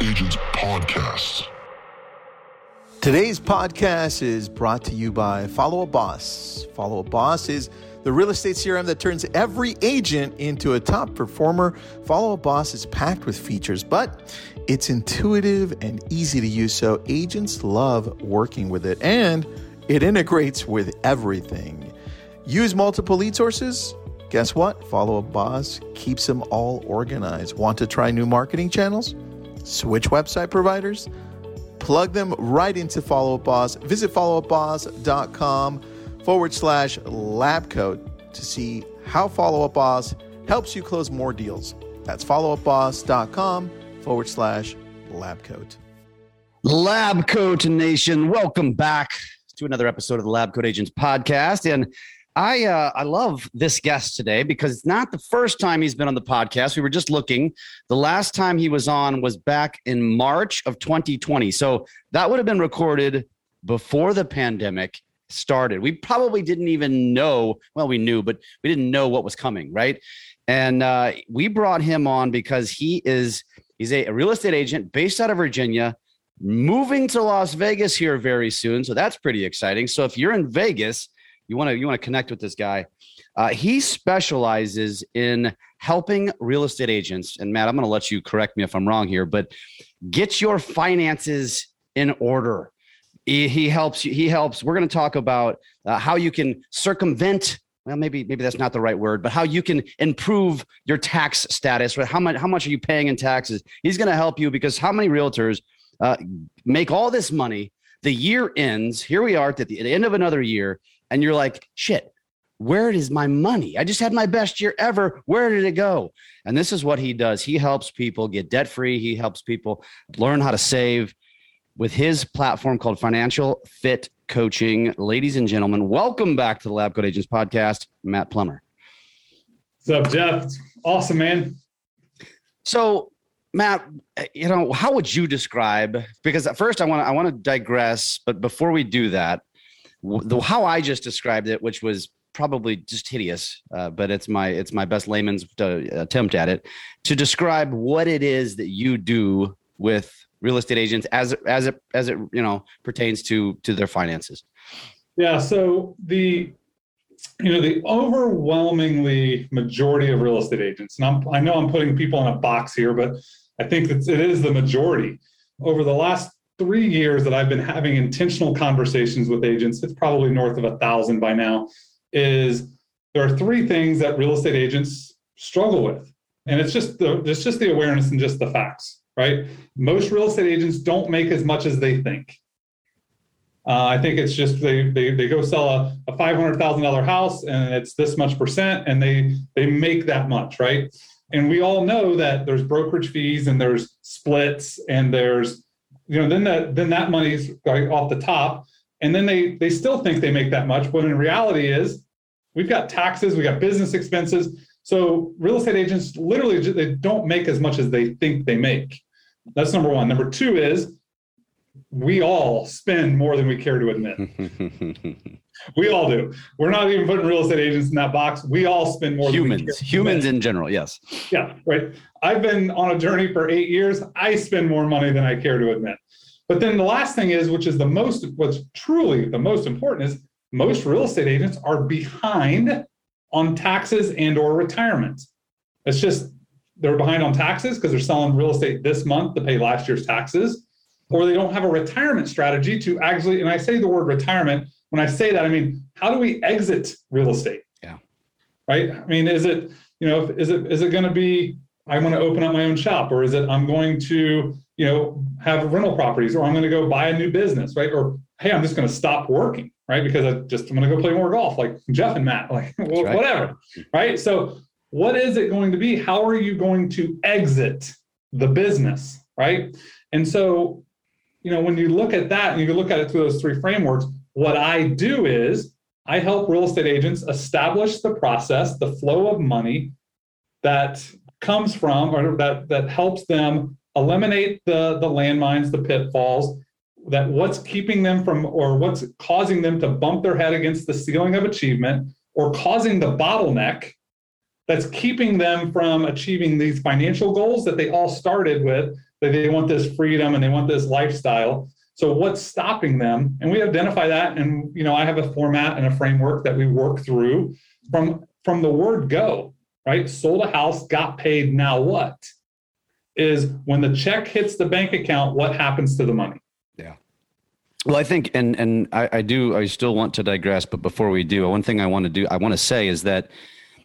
Agents Podcast. Today's podcast is brought to you by Follow Up Boss. Follow Up Boss is the real estate CRM that turns every agent into a top performer. Follow Up Boss is packed with features, but it's intuitive and easy to use, so agents love working with it, and it integrates with everything. Use multiple lead sources? Guess what? Follow Up Boss keeps them all organized. Want to try new marketing channels? Switch website providers? plug them right into Follow Up Boss. Visit followupboss.com forward slash lab coat to see how Follow Up Boss helps you close more deals. That's followupboss.com forward slash lab coat. Lab Coat Nation, welcome back to another episode of the Lab Coat Agents podcast. And I uh, I love this guest today because it's not the first time he's been on the podcast. We were just looking. The last time he was on was back in March of 2020. So that would have been recorded before the pandemic started. We probably didn't even know. Well, we knew, but we didn't know what was coming, right? And uh, we brought him on because he is he's a, a real estate agent based out of Virginia moving to Las Vegas here very soon. So that's pretty exciting. So if you're in Vegas, you want to you want to connect with this guy. Uh, he specializes in helping real estate agents. And Matt, I'm going to let you correct me if I'm wrong here, but get your finances in order. He, he helps you. He helps. We're going to talk about uh, how you can circumvent. Well, maybe maybe that's not the right word, but how you can improve your tax status. Right? How much how much are you paying in taxes? He's going to help you because how many realtors uh, make all this money? The year ends. Here we are at the, at the end of another year, and you're like, shit, where is my money? I just had my best year ever. Where did it go? And this is what he does. He helps people get debt free. He helps people learn how to save with his platform called Financial Fit Coaching. Ladies and gentlemen, welcome back to the Lab Coat Agents podcast, Matt Plummer. What's up, Jeff? It's awesome, man. So, Matt, you know, how would you describe? Because at first, I want to I want to digress, but before we do that, the how I just described it, which was probably just hideous, uh, but it's my it's my best layman's uh, attempt at it to describe what it is that you do with real estate agents as as it as it you know pertains to to their finances. Yeah. So the you know the overwhelmingly majority of real estate agents, and I'm, I know I'm putting people in a box here, but I think it is the majority. Over the last three years that I've been having intentional conversations with agents, it's probably north of a thousand by now, is there are three things that real estate agents struggle with. And it's just the it's just the awareness and just the facts, right? Most real estate agents don't make as much as they think. Uh, I think it's just they they, they go sell a, a five hundred thousand dollar house and it's this much percent and they they make that much, right? And we all know that there's brokerage fees and there's splits and there's you know, then that then that money's off the top, and then they they still think they make that much, but in reality is we've got taxes, we got business expenses. So real estate agents literally they don't make as much as they think they make. That's number one. Number two is we all spend more than we care to admit. we all do. We're not even putting real estate agents in that box. We all spend more. Humans, humans in general, yes. Yeah, right. I've been on a journey for eight years. I spend more money than I care to admit. But then the last thing is, which is the most, what's truly the most important is most real estate agents are behind on taxes and or retirement. It's just they're behind on taxes because they're selling real estate this month to pay last year's taxes, or they don't have a retirement strategy to actually. And I say the word retirement when I say that, I mean how do we exit real estate? Yeah. Right. I mean, is it you know is it is it going to be I want to open up my own shop, or is it I'm going to, you know, have rental properties, or I'm going to go buy a new business, right? Or hey, I'm just going to stop working, right? Because I just I'm going to go play more golf, like Jeff and Matt, like right. whatever, right? So, what is it going to be? How are you going to exit the business, right? And so, you know, when you look at that and you look at it through those three frameworks, what I do is I help real estate agents establish the process, the flow of money that comes from or that that helps them eliminate the the landmines the pitfalls that what's keeping them from or what's causing them to bump their head against the ceiling of achievement or causing the bottleneck that's keeping them from achieving these financial goals that they all started with that they want this freedom and they want this lifestyle. So what's stopping them? And we identify that. And you know, I have a format and a framework that we work through from from the word go, right? Sold a house, got paid, now what? Is when the check hits the bank account, what happens to the money? Yeah. Well, I think, and and I, I do, I still want to digress, but before we do, one thing I want to do, I want to say is that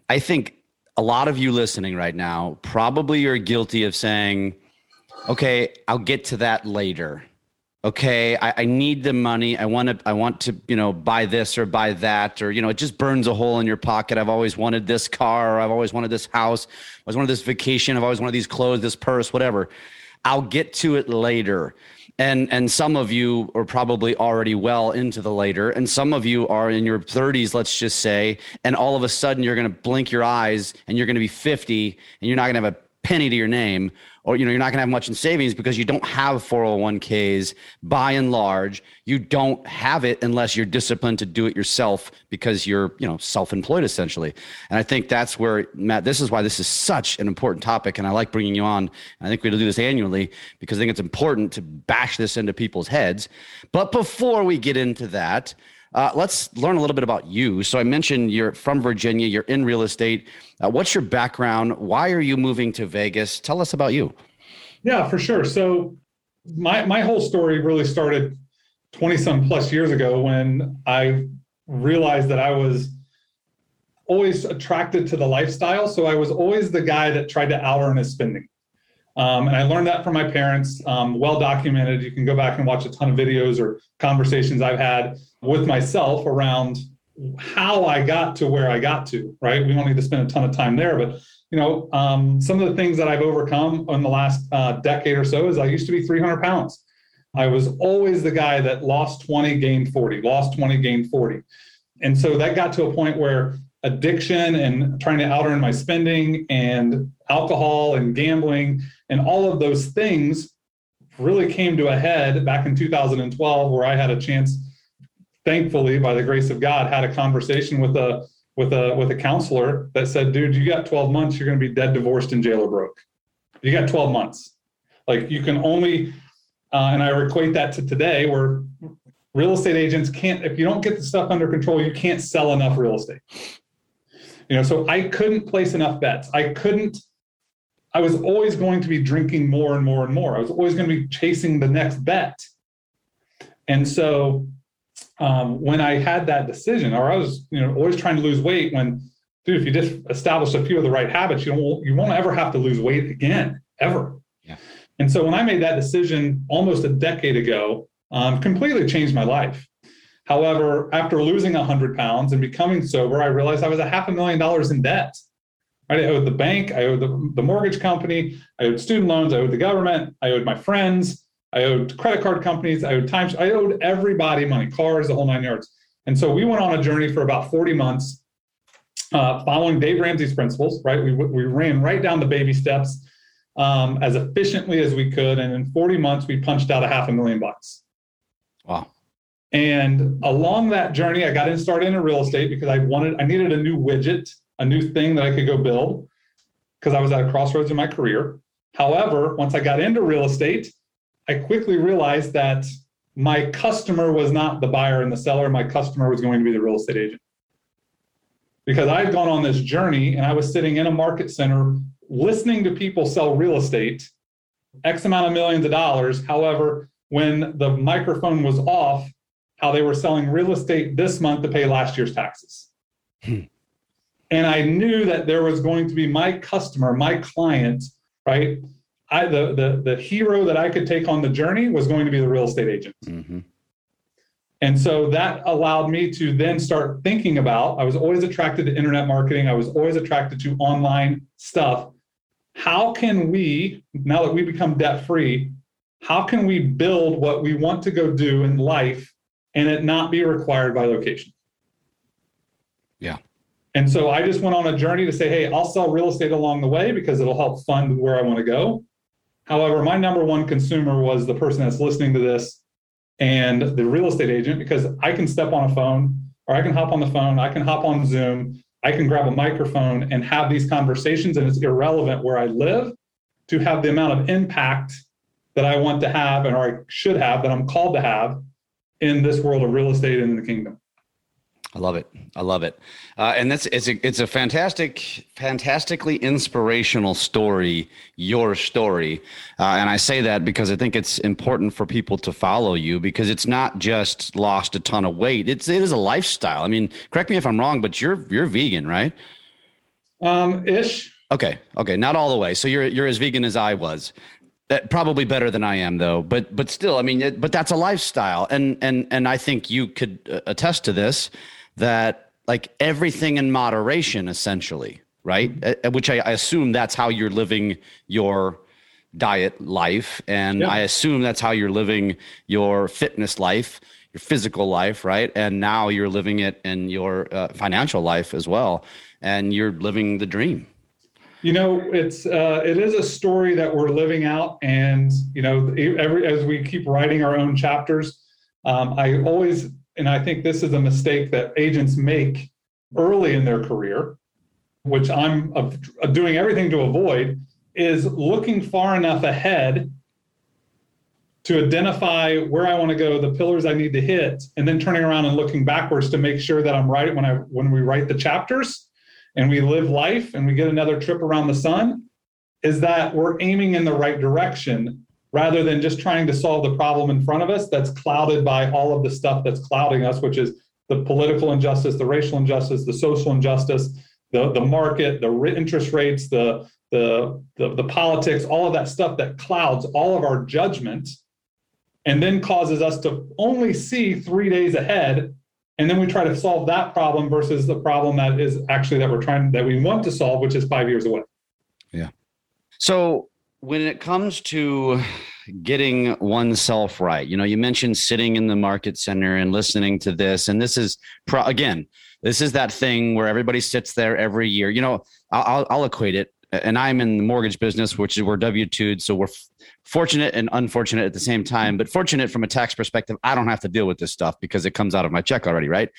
I think a lot of you listening right now probably are guilty of saying, okay, I'll get to that later. Okay, I, I need the money. I want to. I want to. You know, buy this or buy that, or you know, it just burns a hole in your pocket. I've always wanted this car. I've always wanted this house. I always wanted this vacation. I've always wanted these clothes, this purse, whatever. I'll get to it later. And and some of you are probably already well into the later, and some of you are in your 30s, let's just say, and all of a sudden you're going to blink your eyes and you're going to be 50 and you're not going to have a penny to your name or you know you're not going to have much in savings because you don't have 401ks by and large. You don't have it unless you're disciplined to do it yourself because you're you know self-employed essentially. And i think that's where matt this is why this is such an important topic and i like bringing you on. I think we'll do this annually because i think it's important to bash this into people's heads. But before we get into that uh, let's learn a little bit about you. So I mentioned you're from Virginia, you're in real estate. Uh, what's your background? Why are you moving to Vegas? Tell us about you. Yeah, for sure. So my my whole story really started 20 some plus years ago when I realized that I was always attracted to the lifestyle. So I was always the guy that tried to out earn his spending. Um, and I learned that from my parents, um, well documented. You can go back and watch a ton of videos or conversations I've had with myself around how I got to where I got to, right? We don't need to spend a ton of time there, but you know, um, some of the things that I've overcome in the last uh, decade or so is I used to be 300 pounds. I was always the guy that lost 20, gained 40, lost 20, gained 40. And so that got to a point where addiction and trying to out earn my spending and alcohol and gambling and all of those things really came to a head back in 2012 where I had a chance thankfully by the grace of God had a conversation with a with a with a counselor that said dude you got 12 months you're going to be dead divorced and jail or broke. You got 12 months. Like you can only uh, and I equate that to today where real estate agents can't if you don't get the stuff under control you can't sell enough real estate. You know so I couldn't place enough bets. I couldn't I was always going to be drinking more and more and more. I was always going to be chasing the next bet. And so um, when I had that decision, or I was, you know, always trying to lose weight when, dude, if you just establish a few of the right habits, you don't, you won't ever have to lose weight again, ever. Yeah. And so when I made that decision almost a decade ago, um, completely changed my life. However, after losing 100 pounds and becoming sober, I realized I was a half a million dollars in debt. I owed the bank, I owed the, the mortgage company, I owed student loans, I owed the government, I owed my friends, I owed credit card companies, I owed time, I owed everybody money, cars, the whole nine yards. And so we went on a journey for about 40 months, uh, following Dave Ramsey's principles, right? We, we ran right down the baby steps um, as efficiently as we could. And in 40 months, we punched out a half a million bucks. Wow. And along that journey, I got in started in real estate because I wanted, I needed a new widget a new thing that I could go build because I was at a crossroads in my career. However, once I got into real estate, I quickly realized that my customer was not the buyer and the seller. My customer was going to be the real estate agent. Because I had gone on this journey and I was sitting in a market center listening to people sell real estate, X amount of millions of dollars. However, when the microphone was off, how they were selling real estate this month to pay last year's taxes. Hmm. And I knew that there was going to be my customer, my client, right? I, the, the, the hero that I could take on the journey was going to be the real estate agent. Mm-hmm. And so that allowed me to then start thinking about, I was always attracted to internet marketing. I was always attracted to online stuff. How can we, now that we become debt free, how can we build what we want to go do in life and it not be required by location? Yeah. And so mm-hmm. I just went on a journey to say, hey, I'll sell real estate along the way because it'll help fund where I want to go. However, my number one consumer was the person that's listening to this and the real estate agent because I can step on a phone or I can hop on the phone, I can hop on Zoom, I can grab a microphone and have these conversations. And it's irrelevant where I live to have the amount of impact that I want to have and or I should have that I'm called to have in this world of real estate and in the kingdom. I love it. I love it. Uh, and that's it's a it's a fantastic, fantastically inspirational story. Your story, uh, and I say that because I think it's important for people to follow you because it's not just lost a ton of weight. It's it is a lifestyle. I mean, correct me if I'm wrong, but you're you're vegan, right? Um, ish. Okay. Okay. Not all the way. So you're you're as vegan as I was. Uh, probably better than I am though, but but still, I mean, it, but that's a lifestyle, and and and I think you could uh, attest to this that like everything in moderation, essentially, right? Uh, which I, I assume that's how you're living your diet life, and yeah. I assume that's how you're living your fitness life, your physical life, right? And now you're living it in your uh, financial life as well, and you're living the dream. You know, it's uh, it is a story that we're living out, and you know, every as we keep writing our own chapters, um, I always, and I think this is a mistake that agents make early in their career, which I'm doing everything to avoid, is looking far enough ahead to identify where I want to go, the pillars I need to hit, and then turning around and looking backwards to make sure that I'm right when I when we write the chapters and we live life and we get another trip around the sun is that we're aiming in the right direction rather than just trying to solve the problem in front of us that's clouded by all of the stuff that's clouding us, which is the political injustice, the racial injustice, the social injustice, the, the market, the interest rates, the, the, the, the politics, all of that stuff that clouds all of our judgment and then causes us to only see three days ahead. And then we try to solve that problem versus the problem that is actually that we're trying that we want to solve which is five years away. Yeah. So when it comes to getting oneself right you know you mentioned sitting in the market center and listening to this and this is pro- again this is that thing where everybody sits there every year you know i'll, I'll equate it and i'm in the mortgage business which is we're w2 so we're fortunate and unfortunate at the same time, but fortunate from a tax perspective, I don't have to deal with this stuff because it comes out of my check already, right?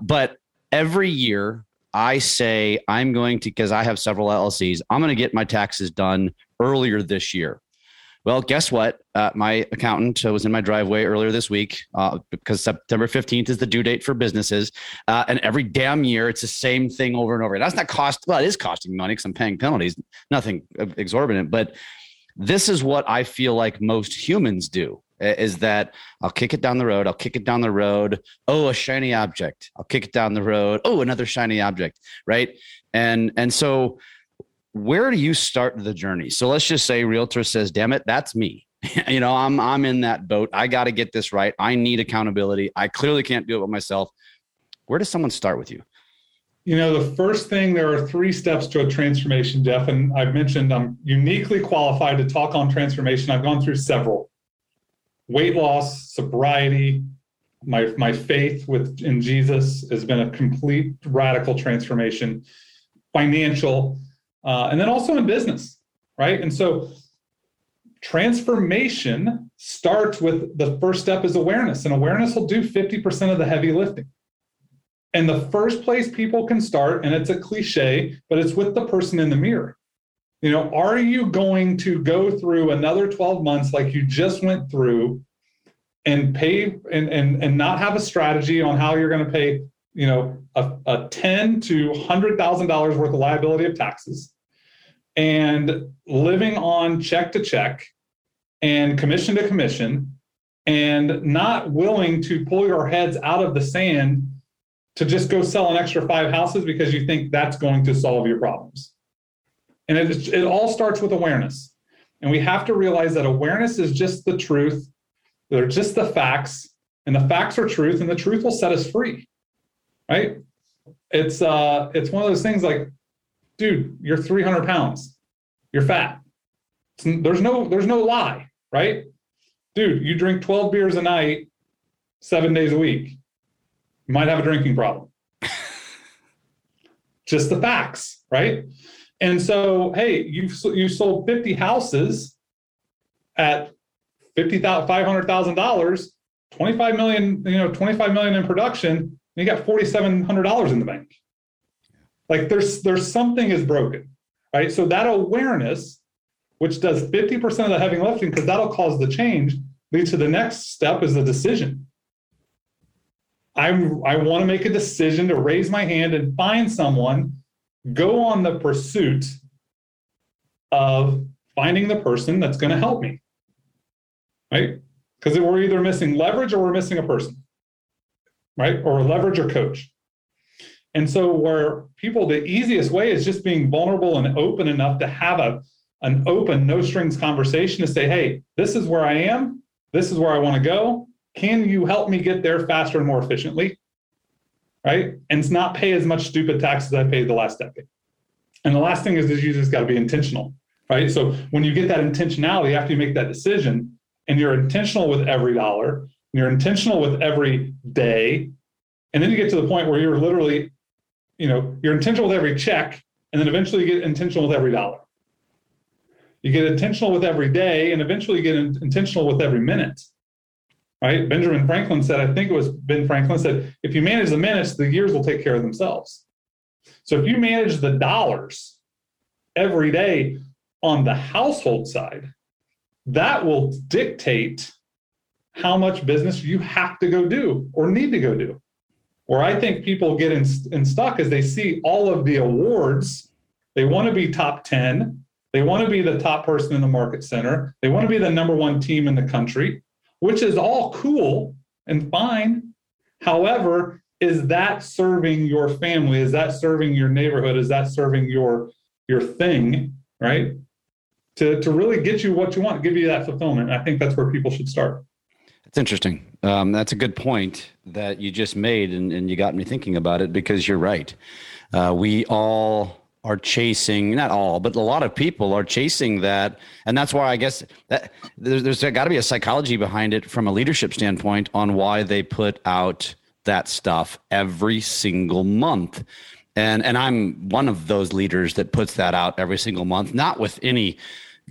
But every year I say I'm going to, because I have several LLCs, I'm going to get my taxes done earlier this year. Well, guess what? Uh, my accountant was in my driveway earlier this week uh, because September 15th is the due date for businesses. Uh, and every damn year, it's the same thing over and over. And That's not cost, well, it is costing money because I'm paying penalties, nothing exorbitant. But this is what I feel like most humans do is that I'll kick it down the road. I'll kick it down the road. Oh, a shiny object. I'll kick it down the road. Oh, another shiny object. Right. And, and so where do you start the journey? So let's just say realtor says, damn it, that's me. you know, I'm, I'm in that boat. I got to get this right. I need accountability. I clearly can't do it with myself. Where does someone start with you? You know, the first thing, there are three steps to a transformation, Jeff. And I've mentioned I'm uniquely qualified to talk on transformation. I've gone through several weight loss, sobriety, my, my faith with in Jesus has been a complete radical transformation, financial, uh, and then also in business, right? And so transformation starts with the first step is awareness, and awareness will do 50% of the heavy lifting. And the first place people can start, and it's a cliche, but it's with the person in the mirror. You know, are you going to go through another 12 months like you just went through and pay and and, and not have a strategy on how you're going to pay, you know, a, a 10 to hundred thousand dollars worth of liability of taxes and living on check to check and commission to commission and not willing to pull your heads out of the sand to just go sell an extra five houses because you think that's going to solve your problems. And it, it all starts with awareness. And we have to realize that awareness is just the truth. They're just the facts, and the facts are truth, and the truth will set us free. Right? It's uh it's one of those things like, dude, you're 300 pounds. You're fat. there's no there's no lie, right? Dude, you drink 12 beers a night, seven days a week you might have a drinking problem. Just the facts, right? And so, hey, you you sold 50 houses at fifty thousand five hundred thousand dollars, 25 million, you know, 25 million in production, you got $4,700 in the bank. Like there's there's something is broken, right? So that awareness which does 50% of the heavy lifting because that'll cause the change, leads to the next step is the decision. I'm, I want to make a decision to raise my hand and find someone, go on the pursuit of finding the person that's going to help me. Right? Because we're either missing leverage or we're missing a person, right? Or leverage or coach. And so, where people, the easiest way is just being vulnerable and open enough to have a, an open, no strings conversation to say, hey, this is where I am. This is where I want to go. Can you help me get there faster and more efficiently? Right. And it's not pay as much stupid tax as I paid the last decade. And the last thing is, is you just got to be intentional. Right. So when you get that intentionality after you make that decision and you're intentional with every dollar, and you're intentional with every day, and then you get to the point where you're literally, you know, you're intentional with every check, and then eventually you get intentional with every dollar. You get intentional with every day, and eventually you get intentional with every minute. Right? Benjamin Franklin said, I think it was Ben Franklin said, if you manage the minutes, the years will take care of themselves. So if you manage the dollars every day on the household side, that will dictate how much business you have to go do or need to go do. Where I think people get in, in stuck is they see all of the awards. They want to be top 10. They want to be the top person in the market center. They want to be the number one team in the country, which is all cool and fine. However, is that serving your family? Is that serving your neighborhood? Is that serving your your thing? Right? To to really get you what you want, give you that fulfillment. I think that's where people should start. That's interesting. Um, that's a good point that you just made, and, and you got me thinking about it because you're right. Uh, we all are chasing not all but a lot of people are chasing that. And that's why i guess that there's, there's got to be a psychology behind it from a leadership standpoint on why they put out that stuff every single month. And and i'm one of those leaders that puts that out every single month not with any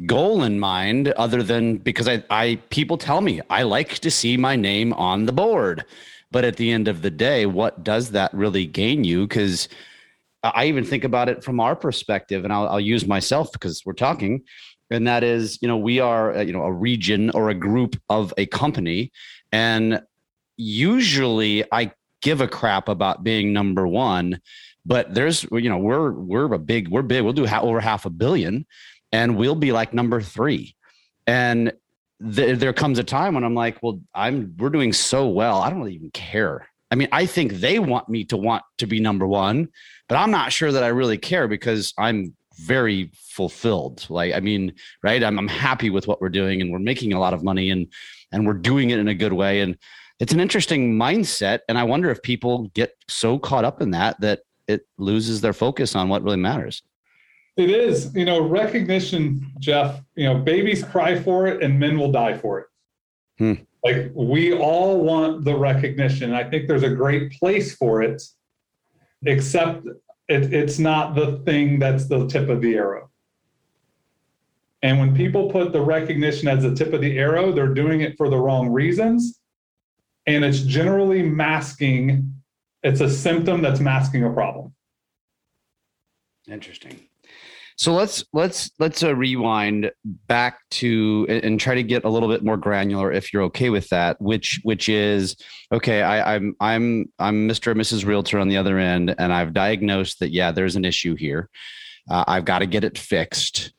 goal in mind other than because i i people tell me i like to see my name on the board. But at the end of the day what does that really gain you? Because I even think about it from our perspective, and I'll, I'll use myself because we're talking, and that is, you know, we are, uh, you know, a region or a group of a company, and usually I give a crap about being number one, but there's, you know, we're we're a big, we're big, we'll do over half a billion, and we'll be like number three, and th- there comes a time when I'm like, well, I'm we're doing so well, I don't really even care. I mean, I think they want me to want to be number one but I'm not sure that I really care because I'm very fulfilled. Like, I mean, right? I'm, I'm happy with what we're doing and we're making a lot of money and, and we're doing it in a good way. And it's an interesting mindset. And I wonder if people get so caught up in that, that it loses their focus on what really matters. It is, you know, recognition, Jeff, you know, babies cry for it and men will die for it. Hmm. Like we all want the recognition. I think there's a great place for it except it, it's not the thing that's the tip of the arrow. And when people put the recognition as the tip of the arrow, they're doing it for the wrong reasons. And it's generally masking, it's a symptom that's masking a problem. Interesting. So let's let's let's uh, rewind back to and try to get a little bit more granular, if you're okay with that. Which which is okay. I, I'm I'm I'm Mr. and Mrs. Realtor on the other end, and I've diagnosed that yeah, there's an issue here. Uh, I've got to get it fixed.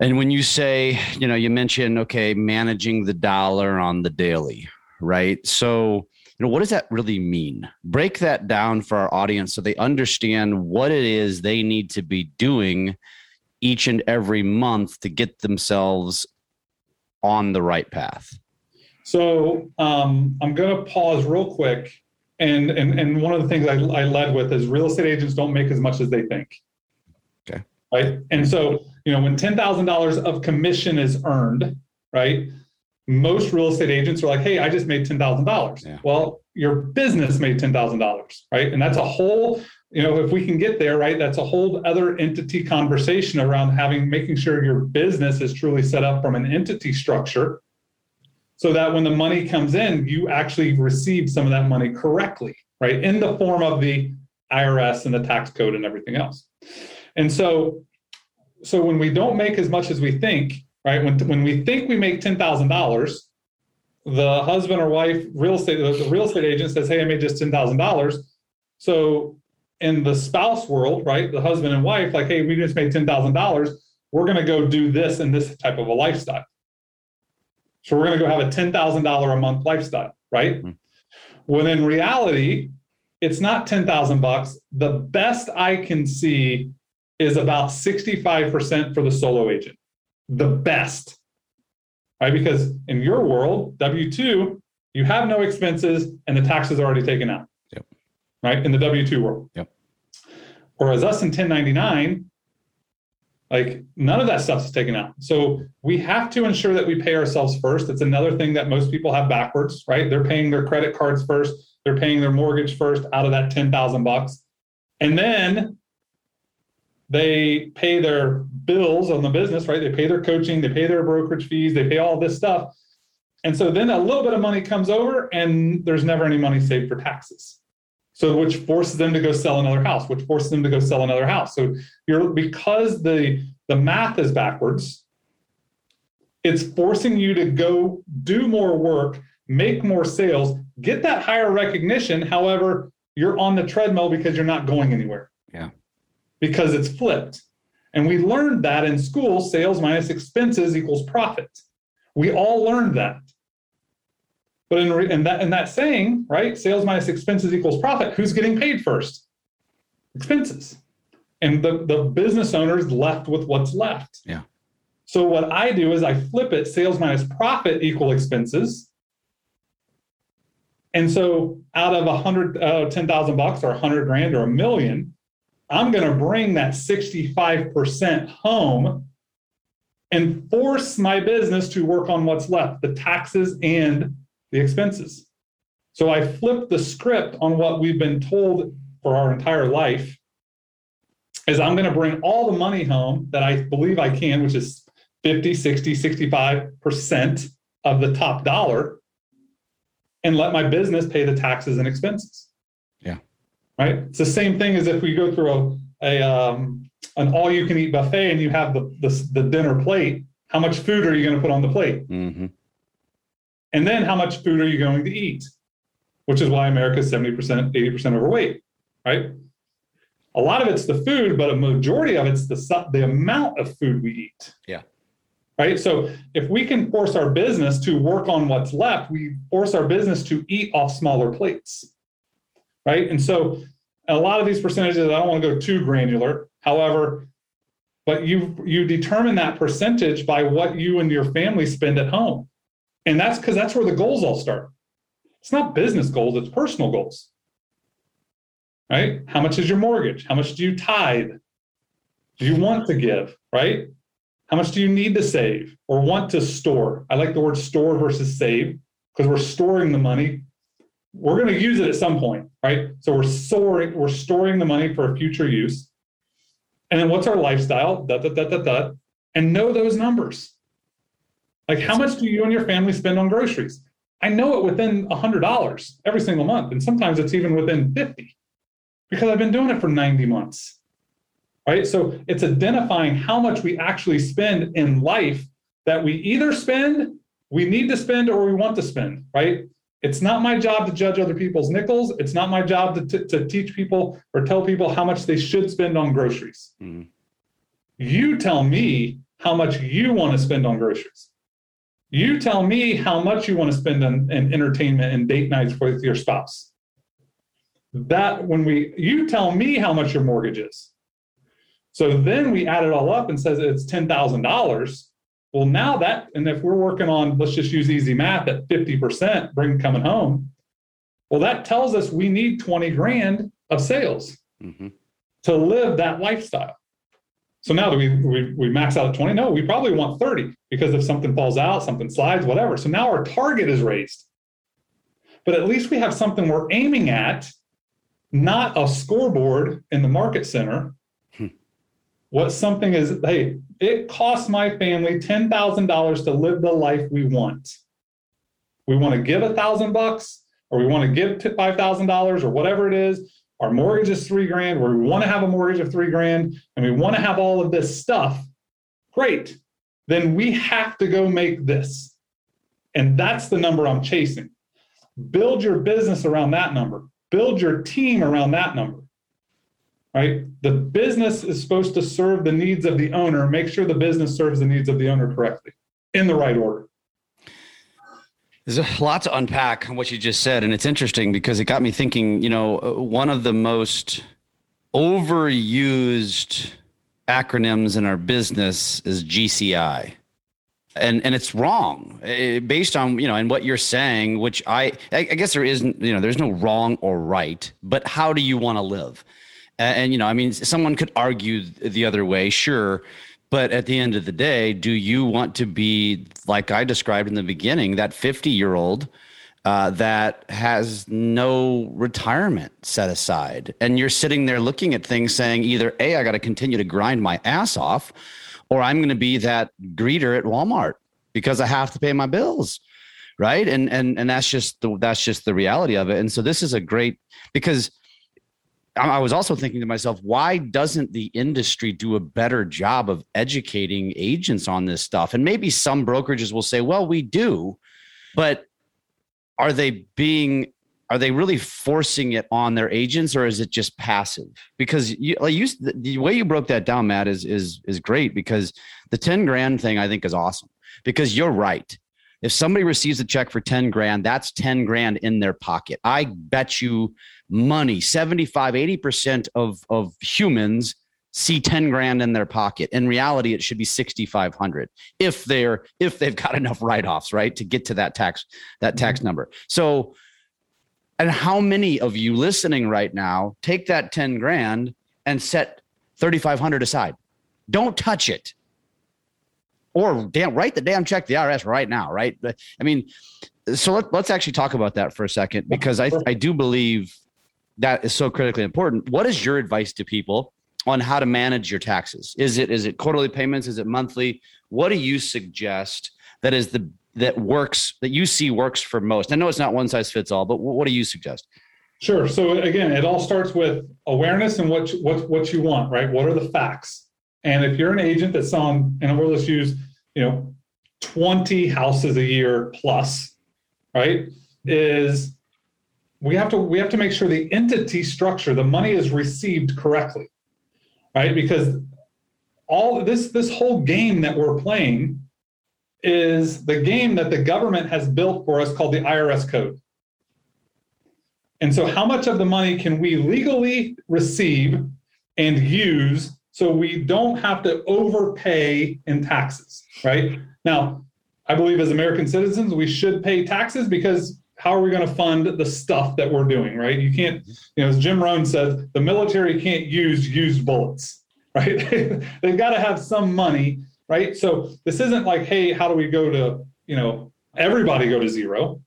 And when you say, you know, you mentioned okay, managing the dollar on the daily, right? So you know what does that really mean? Break that down for our audience so they understand what it is they need to be doing each and every month to get themselves on the right path. So um, i'm going to pause real quick and, and and one of the things I, I led with is real estate agents don't make as much as they think. Okay. Right? And so you know when $10000 of commission is earned right most real estate agents are like, hey, I just made $10,000. Yeah. Well, your business made $10,000, right? And that's a whole, you know, if we can get there, right, that's a whole other entity conversation around having, making sure your business is truly set up from an entity structure so that when the money comes in, you actually receive some of that money correctly, right, in the form of the IRS and the tax code and everything else. And so so when we don't make as much as we think, right? When when we think we make ten thousand dollars, the husband or wife real estate the real estate agent says, "Hey, I made just ten thousand dollars." So in the spouse world, right, the husband and wife, like, "Hey, we just made ten thousand dollars. We're going to go do this and this type of a lifestyle." So we're going to go have a ten thousand dollar a month lifestyle, right? Mm-hmm. When in reality, it's not ten thousand bucks. The best I can see is about sixty five percent for the solo agent. The best right? Because in your world, W 2, you have no expenses and the tax is already taken out. Yep. Right? In the W 2 world. Yep. Whereas us in 1099, like none of that stuff is taken out. So we have to ensure that we pay ourselves first. It's another thing that most people have backwards, right? They're paying their credit cards first, they're paying their mortgage first out of that 10,000 bucks. And then they pay their bills on the business, right? They pay their coaching, they pay their brokerage fees, they pay all this stuff. And so then a little bit of money comes over and there's never any money saved for taxes. So which forces them to go sell another house, which forces them to go sell another house. So you're because the the math is backwards, it's forcing you to go do more work, make more sales, get that higher recognition. However, you're on the treadmill because you're not going anywhere. Yeah because it's flipped. And we learned that in school sales minus expenses equals profit. We all learned that. But in, in, that, in that saying, right, sales minus expenses equals profit, who's getting paid first? Expenses. And the, the business owner is left with what's left. Yeah. So what I do is I flip it sales minus profit equal expenses. And so out of a hundred, uh, 10,000 bucks or a hundred grand or a million, I'm going to bring that 65% home and force my business to work on what's left the taxes and the expenses. So I flip the script on what we've been told for our entire life is I'm going to bring all the money home that I believe I can, which is 50, 60, 65% of the top dollar, and let my business pay the taxes and expenses right? It's the same thing as if we go through a, a um, an all you can eat buffet and you have the, the, the dinner plate. How much food are you going to put on the plate? Mm-hmm. And then how much food are you going to eat? Which is why America is 70%, 80% overweight, right? A lot of it's the food, but a majority of it's the, the amount of food we eat. Yeah. Right. So if we can force our business to work on what's left, we force our business to eat off smaller plates right? And so a lot of these percentages, I don't want to go too granular. However, but you you determine that percentage by what you and your family spend at home. And that's because that's where the goals all start. It's not business goals, it's personal goals. Right? How much is your mortgage? How much do you tithe? Do you want to give? Right? How much do you need to save or want to store? I like the word store versus save because we're storing the money we're going to use it at some point, right? So we're storing we're storing the money for a future use. And then what's our lifestyle? And know those numbers. Like how much do you and your family spend on groceries? I know it within $100 every single month. And sometimes it's even within 50 because I've been doing it for 90 months. Right. So it's identifying how much we actually spend in life that we either spend, we need to spend, or we want to spend. Right. It's not my job to judge other people's nickels. It's not my job to, t- to teach people or tell people how much they should spend on groceries. Mm-hmm. You tell me how much you want to spend on groceries. You tell me how much you want to spend on, on entertainment and date nights with your spouse. That when we, you tell me how much your mortgage is. So then we add it all up and says it's ten thousand dollars well, now that, and if we're working on, let's just use easy math at 50%, bring coming home, well, that tells us we need 20 grand of sales mm-hmm. to live that lifestyle. So now that we, we, we max out at 20? No, we probably want 30 because if something falls out, something slides, whatever. So now our target is raised. But at least we have something we're aiming at, not a scoreboard in the market center. What something is, hey, it costs my family $10,000 to live the life we want. We want to give a thousand bucks or we want to give $5,000 or whatever it is. our mortgage is three grand, or we want to have a mortgage of three grand, and we want to have all of this stuff, great. Then we have to go make this. And that's the number I'm chasing. Build your business around that number, build your team around that number. Right? The business is supposed to serve the needs of the owner. Make sure the business serves the needs of the owner correctly in the right order. There's a lot to unpack on what you just said. And it's interesting because it got me thinking, you know, one of the most overused acronyms in our business is GCI. And and it's wrong it, eh, based on you know and what you're saying, which I I guess there isn't you know there's no wrong or right, but how do you want to live? And, you know I mean someone could argue the other way, sure, but at the end of the day, do you want to be like I described in the beginning, that 50 year old uh, that has no retirement set aside? And you're sitting there looking at things saying either A, I got to continue to grind my ass off, or I'm going to be that greeter at Walmart because I have to pay my bills. Right. And and and that's just the that's just the reality of it. And so this is a great because I was also thinking to myself, why doesn't the industry do a better job of educating agents on this stuff? And maybe some brokerages will say, well, we do, but are they being are they really forcing it on their agents or is it just passive? Because you like you the way you broke that down matt is is is great because the 10 grand thing i think is awesome. Because you're right. If somebody receives a check for 10 grand that's 10 grand in their pocket. I bet you money. 75 80% of of humans see 10 grand in their pocket. In reality it should be 6500 if they're if they've got enough write-offs right to get to that tax that tax mm-hmm. number. So and how many of you listening right now take that 10 grand and set 3500 aside? Don't touch it. Or damn write the damn check the IRS right now right? I mean so let, let's actually talk about that for a second because I, I do believe that is so critically important. What is your advice to people on how to manage your taxes? Is it is it quarterly payments? Is it monthly? What do you suggest that is the that works that you see works for most? I know it's not one size fits all, but what do you suggest? Sure. So again, it all starts with awareness and what what what you want, right? What are the facts? And if you're an agent that's on, and we'll just use, you know, 20 houses a year plus, right? Is we have to we have to make sure the entity structure the money is received correctly right? Because all this this whole game that we're playing is the game that the government has built for us called the IRS code. And so how much of the money can we legally receive and use so we don't have to overpay in taxes right? Now i believe as american citizens we should pay taxes because how are we going to fund the stuff that we're doing, right? You can't, mm-hmm. you know, as Jim Rohn says, the military can't use used bullets, right? They've got to have some money, right? So this isn't like, hey, how do we go to, you know, everybody go to zero?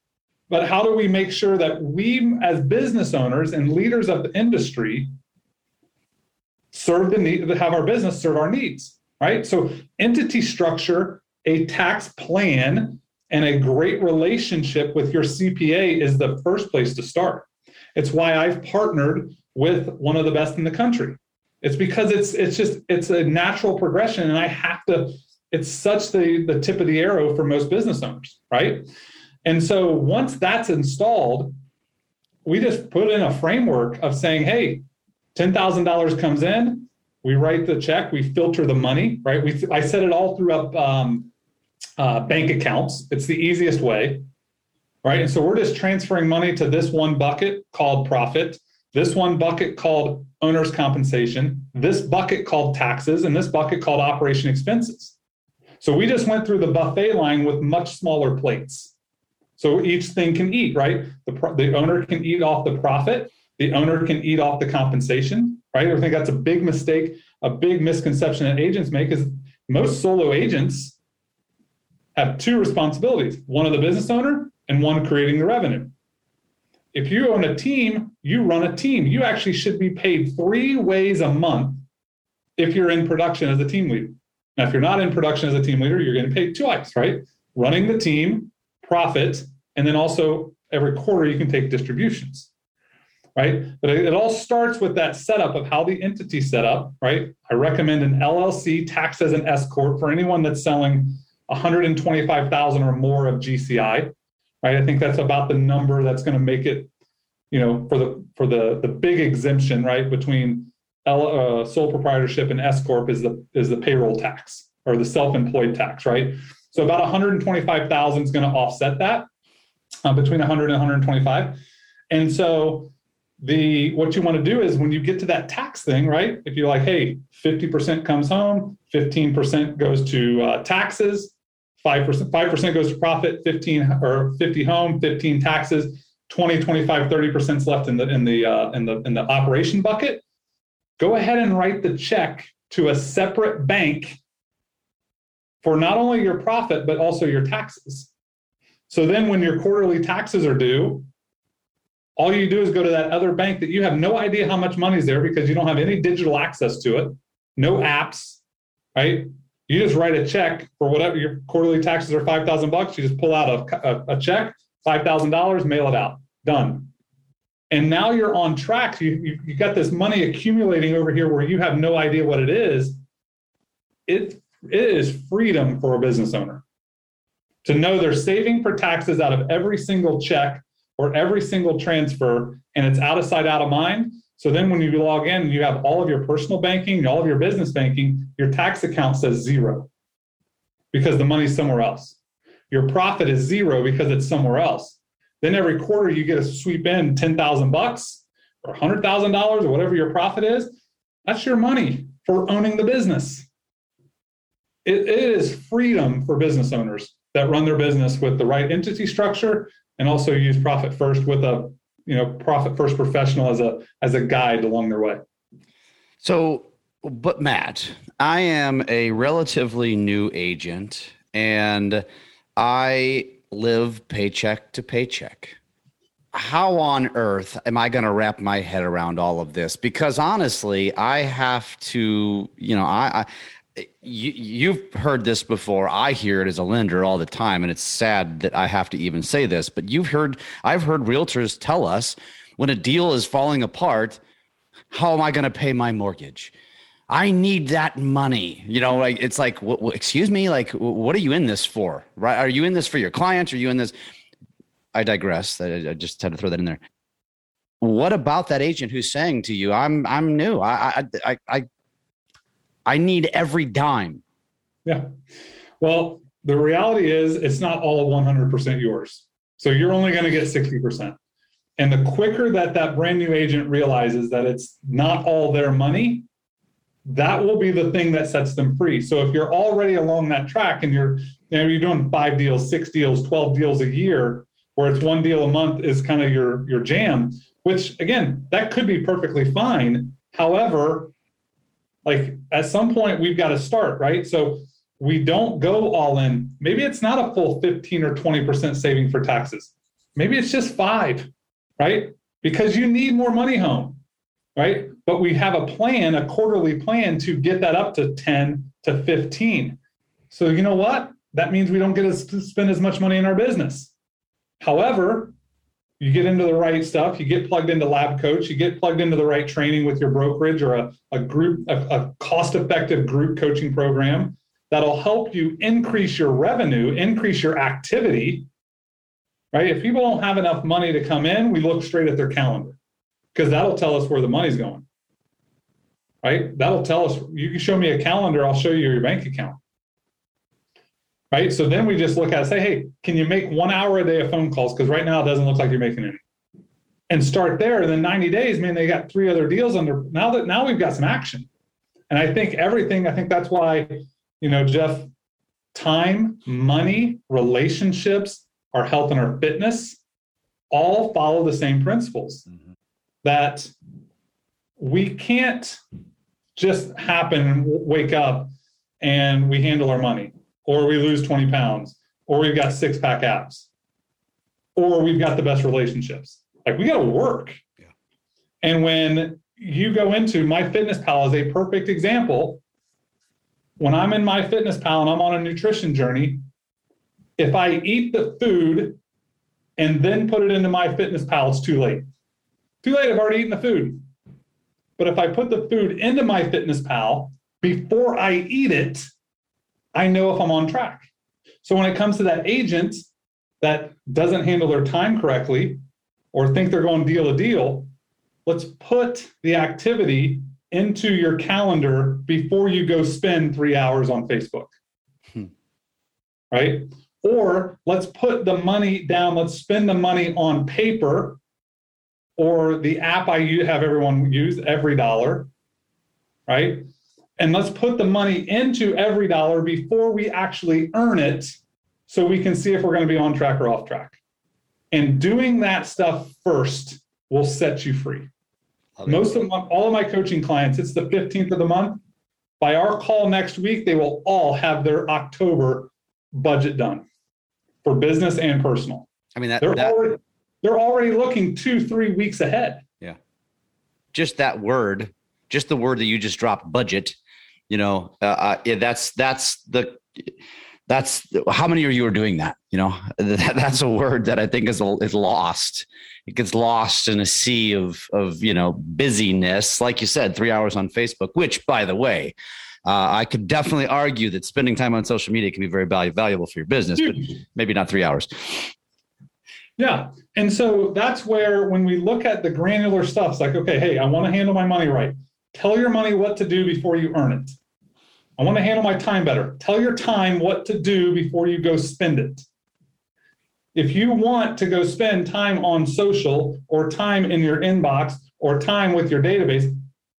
But how do we make sure that we, as business owners and leaders of the industry, serve the need, have our business serve our needs, right? So entity structure, a tax plan, and a great relationship with your CPA is the first place to start. It's why I've partnered with one of the best in the country. It's because it's it's just it's a natural progression and I have to it's such the the tip of the arrow for most business owners, right? And so once that's installed, we just put in a framework of saying, hey, $10,000 comes in, we write the check, we filter the money, right? We I set it all through up um, uh, bank accounts. It's the easiest way, right? And so we're just transferring money to this one bucket called profit, this one bucket called owner's compensation, this bucket called taxes, and this bucket called operation expenses. So we just went through the buffet line with much smaller plates. So each thing can eat, right? The, the owner can eat off the profit, the owner can eat off the compensation, right? I think that's a big mistake, a big misconception that agents make is most solo agents have two responsibilities one of the business owner and one creating the revenue. If you own a team, you run a team. You actually should be paid three ways a month if you're in production as a team leader. Now, if you're not in production as a team leader, you're getting paid twice, right? Running the team, profit, and then also every quarter you can take distributions. right? But it, all starts with that setup of how the entity set up, right? I recommend an LLC taxed as an S corp for anyone that's selling 125,000 or more of GCI, right? I think that's about the number that's going to make it, you know, for the for the the big exemption, right, between L, uh, sole proprietorship and S corp is the is the payroll tax or the self-employed tax, right? So about 125,000 is going to offset that uh, between 100 and 125. And so the what you want to do is when you get to that tax thing, right? If you're like, hey, 50% comes home, 15% goes to uh, taxes, 5% 5% goes to profit, 15 or 50 home, 15 taxes, 20, 25, 30% is left in the in the uh, in the in the operation bucket. Go ahead and write the check to a separate bank for not only your profit but also your taxes. So then when your quarterly taxes are due, all you do is go to that other bank that you have no idea how much money is there because you don't have any digital access to it, no apps, right? You just write a check for whatever your quarterly taxes are five thousand bucks. You just pull out a, a, a check, five thousand dollars, mail it out, done. And now you're on track. You, you you got this money accumulating over here where you have no idea what it is. It it is freedom for a business owner to know they're saving for taxes out of every single check or every single transfer and it's out of sight, out of mind. So then when you log in, you have all of your personal banking, all of your business banking, your tax account says zero because the money's somewhere else. Your profit is zero because it's somewhere else. Then every quarter you get to sweep in 10,000 bucks or $100,000 or whatever your profit is. That's your money for owning the business. it is freedom for business owners that run their business with the right entity structure and also use profit first with a you know profit first professional as a as a guide along their way. So but matt i am a relatively new agent and i live paycheck to paycheck. How on earth am i going to wrap my head around all of this? Because honestly i have to you know i, I you, you've heard this before. I hear it as a lender all the time, and it's sad that I have to even say this. But you've heard, I've heard realtors tell us when a deal is falling apart, how am I going to pay my mortgage? I need that money. You know, like it's like, excuse me, like what are you in this for? Right? Are you in this for your clients? Are you in this? I digress. I, I just had to throw that in there. What about that agent who's saying to you, "I'm I'm new. I I I, I I need every dime. Yeah. Well, the reality is it's not all 100% yours. So you're only going to get 60%. And the quicker that that brand new agent realizes that it's not all their money, that will be the thing that sets them free. So if you're already along that track and you're you know, you're doing five deals, six deals, 12 deals a year, where it's one deal a month is kind of your your jam, which again, that could be perfectly fine. However, like at some point we've got to start, right? So we don't go all in. Maybe it's not a full 15 or 20% saving for taxes. Maybe it's just five, right? Because you need more money home, right? But we have a plan, a quarterly plan to get that up to 10 to 15. So you know what? That means we don't get to spend as much money in our business. However, you get into the right stuff, you get plugged into Lab Coach, you get plugged into the right training with your brokerage or a, a group, a, a cost effective group coaching program that'll help you increase your revenue, increase your activity. Right? If people don't have enough money to come in, we look straight at their calendar because that'll tell us where the money's going. Right? That'll tell us, you can show me a calendar, I'll show you your bank account right? So then we just look at it, say, hey, can you make one hour a day of phone calls? Because right now it doesn't look like you're making any. And start there. And then 90 days, man, they got three other deals under now that now we've got some action. And I think everything, I think that's why, you know, Jeff, time, money, relationships, our health and our fitness all follow the same principles. Mm-hmm. That we can't just happen and wake up and we handle our money or we lose 20 pounds, or we've got six pack abs, or we've got the best relationships. Like we got to work. Yeah. And when you go into MyFitnessPal is a perfect example. When I'm in MyFitnessPal and I'm on a nutrition journey, if I eat the food and then put it into MyFitnessPal, it's too late. Too late, I've already eaten the food. But if I put the food into MyFitnessPal before I eat it, I know if I'm on track. So when it comes to that agent that doesn't handle their time correctly or think they're going to deal to deal, let's put the activity into your calendar before you go spend three hours on Facebook. Hmm. Right? Or let's put the money down, let's spend the money on paper or the app I have everyone use, EveryDollar, right? And let's put the money into EveryDollar before we actually earn it so we can see if we're going to be on track or off track. And doing that stuff first will set you free. Most of my, all of my coaching clients, it's the 15th of the month. By our call next week, they will all have their October budget done for business and personal. I mean, that, they're that, already they're already looking two, three weeks ahead. Yeah. Just that word, just the word that you just dropped, budget. You know, uh, uh, yeah, that's that's the that's how many of you are doing that? You know that, that's a word that i think is is lost. It gets lost in a sea of of you know busyness like you said three hours on facebook which by the way uh, i could definitely argue that spending time on social media can be very valuable for your business but maybe not three hours. Yeah and so that's where when we look at the granular stuff it's like okay hey i want to handle my money right tell your money what to do before you earn it I want to handle my time better. Tell your time what to do before you go spend it. If you want to go spend time on social or time in your inbox or time with your database,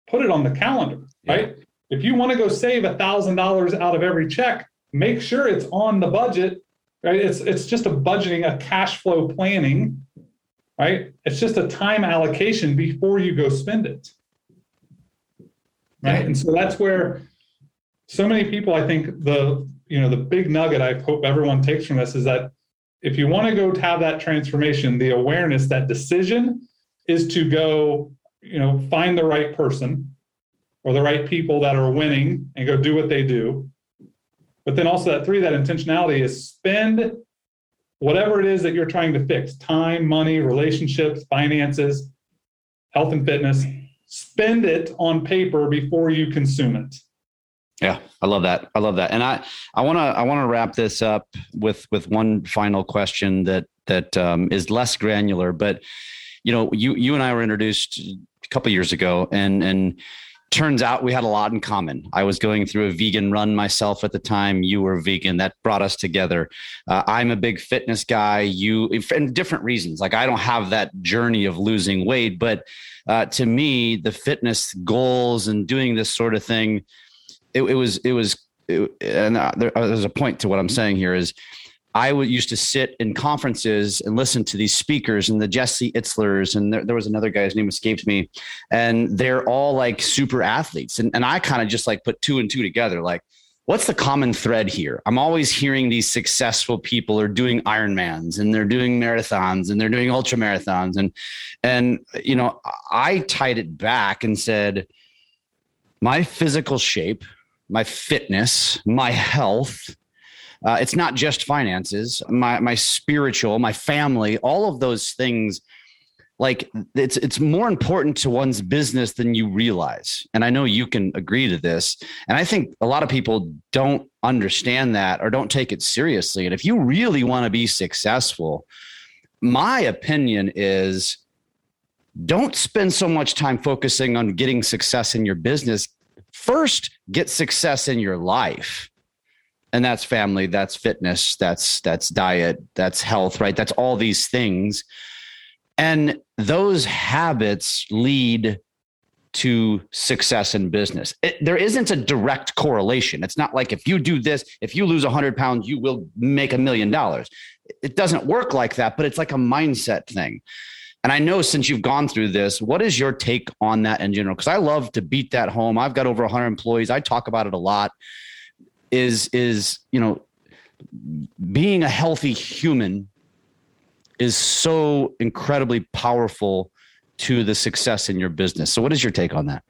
put it on the calendar, yeah. right? If you want to go save a thousand dollars out of every check, make sure it's on the budget, right? It's it's just a budgeting, a cash flow planning, right? It's just a time allocation before you go spend it. Right. And so that's where so many people, I think the you know the big nugget I hope everyone takes from this is that if you want to go have that transformation, the awareness, that decision is to go, you know, find the right person or the right people that are winning and go do what they do. But then also that three, that intentionality is spend whatever it is that you're trying to fix time, money, relationships, finances, health and fitness, spend it on paper before you consume it. Yeah, I love that. I love that. And I, I want to, I want to wrap this up with, with one final question that, that um, is less granular, but you know, you, you and I were introduced a couple years ago and, and turns out we had a lot in common. I was going through a vegan run myself at the time. You were vegan. That brought us together. Uh, I'm a big fitness guy. You, and different reasons. Like I don't have that journey of losing weight, but uh, to me, the fitness goals and doing this sort of thing, it, it was it was it, and uh, there, uh, there's a point to what I'm saying here is I used to sit in conferences and listen to these speakers and the Jesse Itzlers and there, there was another guy, his name escaped me, and they're all like super athletes. And, and I kind of just like put two and two together. Like, what's the common thread here? I'm always hearing these successful people are doing Ironmans and they're doing marathons and they're doing ultra marathons. And, and, you know, I tied it back and said, my physical shape my fitness, my health. Uh, it's not just finances, my my spiritual, my family, all of those things. Like it's it's more important to one's business than you realize, and I know you can agree to this. And I think a lot of people don't understand that or don't take it seriously. And if you really want to be successful, my opinion is don't spend so much time focusing on getting success in your business first get success in your life and that's family that's fitness that's that's diet that's health right that's all these things and those habits lead to success in business it, there isn't a direct correlation it's not like if you do this if you lose 100 pounds you will make a million dollars it doesn't work like that but it's like a mindset thing and I know since you've gone through this, what is your take on that in general? Because I love to beat that home. I've got over 100 employees. I talk about it a lot. Is is you know being a healthy human is so incredibly powerful to the success in your business. So, what is your take on that?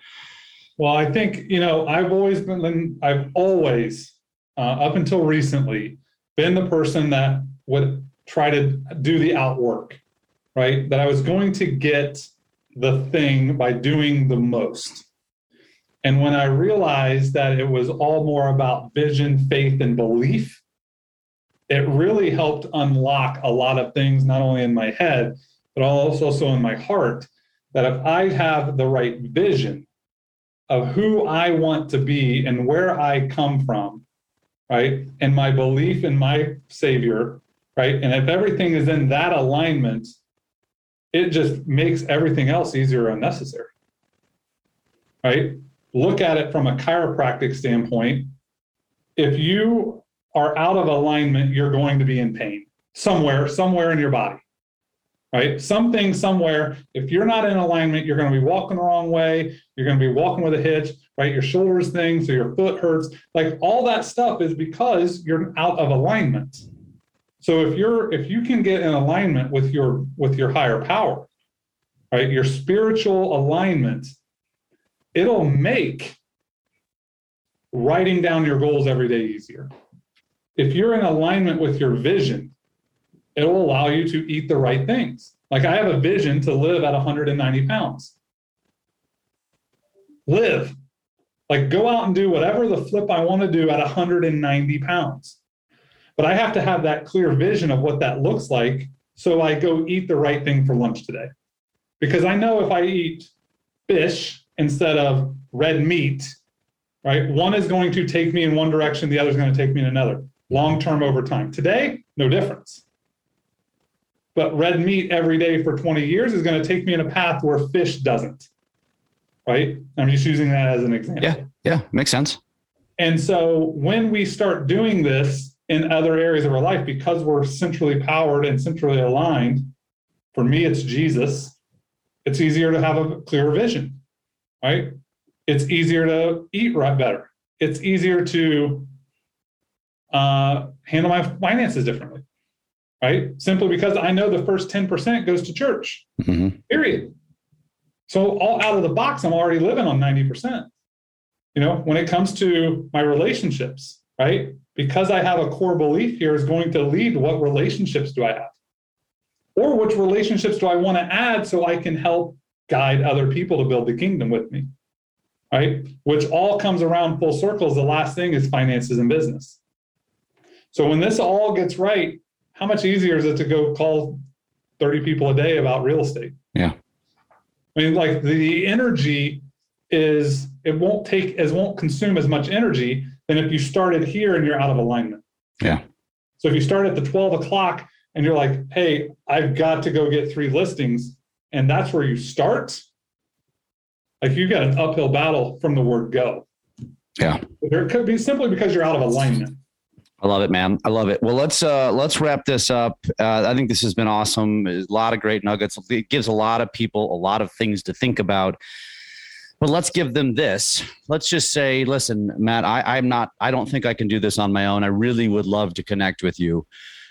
Well, I think you know I've always been I've always uh, up until recently been the person that would try to do the outwork right? That I was going to get the thing by doing the most. And when I realized that it was all more about vision, faith, and belief, it really helped unlock a lot of things, not only in my head, but also in my heart. That if I have the right vision of who I want to be and where I come from, right, and my belief in my Savior, right, and if everything is in that alignment, it just makes everything else easier and necessary, right? Look at it from a chiropractic standpoint. If you are out of alignment, you're going to be in pain somewhere, somewhere in your body, right? Something somewhere. If you're not in alignment, you're going to be walking the wrong way. You're going to be walking with a hitch, right? Your shoulders thing, so your foot hurts. Like all that stuff is because you're out of alignment. So if you're if you can get in alignment with your with your higher power, right? Your spiritual alignment, it'll make writing down your goals every day easier if you're in alignment with your vision, it will allow you to eat the right things. Like I have a vision to live at 190 pounds. Live. Like go out and do whatever the flip I want to do at 190 pounds. But I have to have that clear vision of what that looks like so I go eat the right thing for lunch today. Because I know if I eat fish instead of red meat, right, one is going to take me in one direction, the other is going to take me in another long term over time. Today, no difference. But red meat every day for 20 years is going to take me in a path where fish doesn't. Right? I'm just using that as an example. Yeah, yeah, makes sense. And so when we start doing this in other areas of our life, because we're centrally powered and centrally aligned, for me, it's Jesus, it's easier to have a clearer vision, right? It's easier to eat right better. It's easier to uh, handle my finances differently, right? Simply because I know the first 10% goes to church, mm-hmm. period. So, all out of the box, I'm already living on 90%. You know, when it comes to my relationships, right? Because I have a core belief here is going to lead what relationships do I have? Or which relationships do I want to add so I can help guide other people to build the kingdom with me? Right? Which all comes around full circles. The last thing is finances and business. So when this all gets right, how much easier is it to go call 30 people a day about real estate? Yeah. I mean, like the energy is it won't take as won't consume as much energy than if you started here and you're out of alignment. Yeah. So if you start at the 12 o'clock and you're like, hey, I've got to go get three listings, and that's where you start, like you got an uphill battle from the word go. Yeah. There could be simply because you're out of alignment. I love it, man. I love it. Well, let's uh, let's wrap this up. Uh, I think this has been awesome. A lot of great nuggets. It gives a lot of people a lot of things to think about. But let's give them this. Let's just say, listen, Matt, I, I'm not. I don't think I can do this on my own. I really would love to connect with you.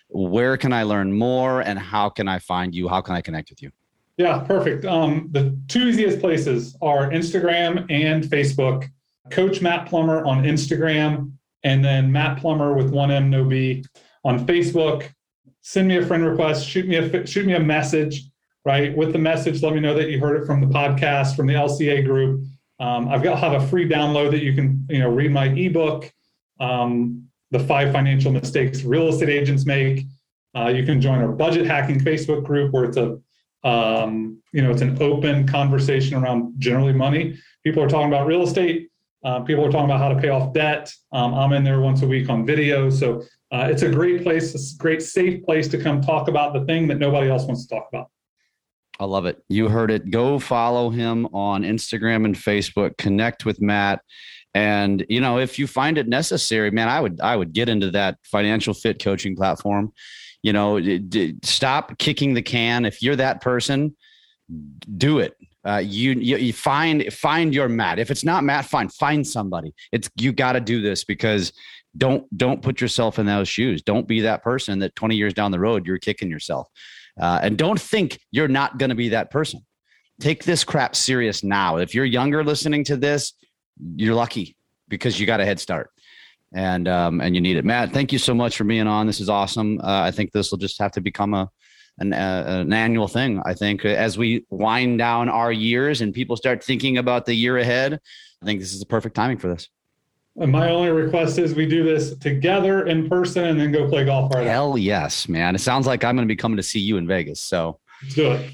Where can I learn more, and how can I find you? How can I connect with you? Yeah, perfect. Um, the two easiest places are Instagram and Facebook. Coach Matt Plummer on Instagram and then Matt Plummer with one M no B on Facebook. Send me a friend request. Shoot me a shoot me a message. Right with the message, let me know that you heard it from the podcast from the LCA group. Um, I've got have a free download that you can you know read my ebook, um, the five financial mistakes real estate agents make. Uh, you can join our budget hacking Facebook group where it's a um, you know it's an open conversation around generally money. People are talking about real estate uh, people are talking about how to pay off debt. Um, I'm in there once a week on video. So uh, it's a great place, a great safe place to come talk about the thing that nobody else wants to talk about. I love it. You heard it. Go follow him on Instagram and Facebook. Connect with Matt. And you know, if you find it necessary, man, I would I would get into that financial fit coaching platform. You know, stop kicking the can. If you're that person, do it uh, you, you, you find find your mat. If it's not Matt, fine, find somebody. It's you got to do this because don't don't put yourself in those shoes. Don't be that person that 20 years down the road you're kicking yourself, uh, and don't think you're not going to be that person. Take this crap serious now. If you're younger listening to this, you're lucky because you got a head start and um, and you need it. Matt, thank you so much for being on. This is awesome. Uh, I think this will just have to become a an, uh, an annual thing. I think as we wind down our years and people start thinking about the year ahead, I think this is the perfect timing for this. And my only request is we do this together in person and then go play golf. Right Hell yes, man. It sounds like I'm going to be coming to see you in Vegas. So let's do it.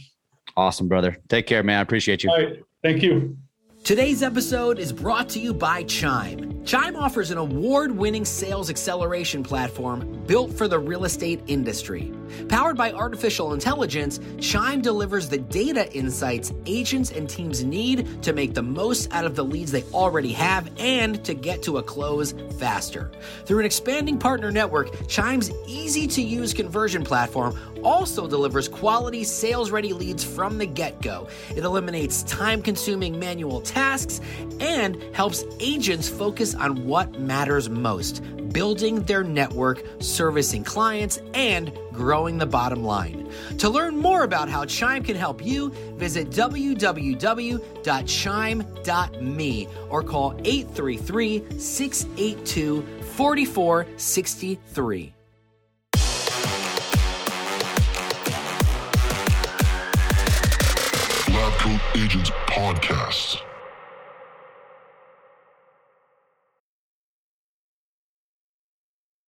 Awesome, brother. Take care, man. I appreciate you. All right. Thank you. Today's episode is brought to you by Chime. Chime offers an award winning sales acceleration platform built for the real estate industry. Powered by artificial intelligence, Chime delivers the data insights agents and teams need to make the most out of the leads they already have and to get to a close faster. Through an expanding partner network, Chime's easy to use conversion platform also delivers quality sales ready leads from the get go. It eliminates time consuming manual tasks and helps agents focus on what matters most building their network, servicing clients, and growing the bottom line. To learn more about how Chime can help you, visit www.chime.me or call 833 682 4463. Agents Podcast.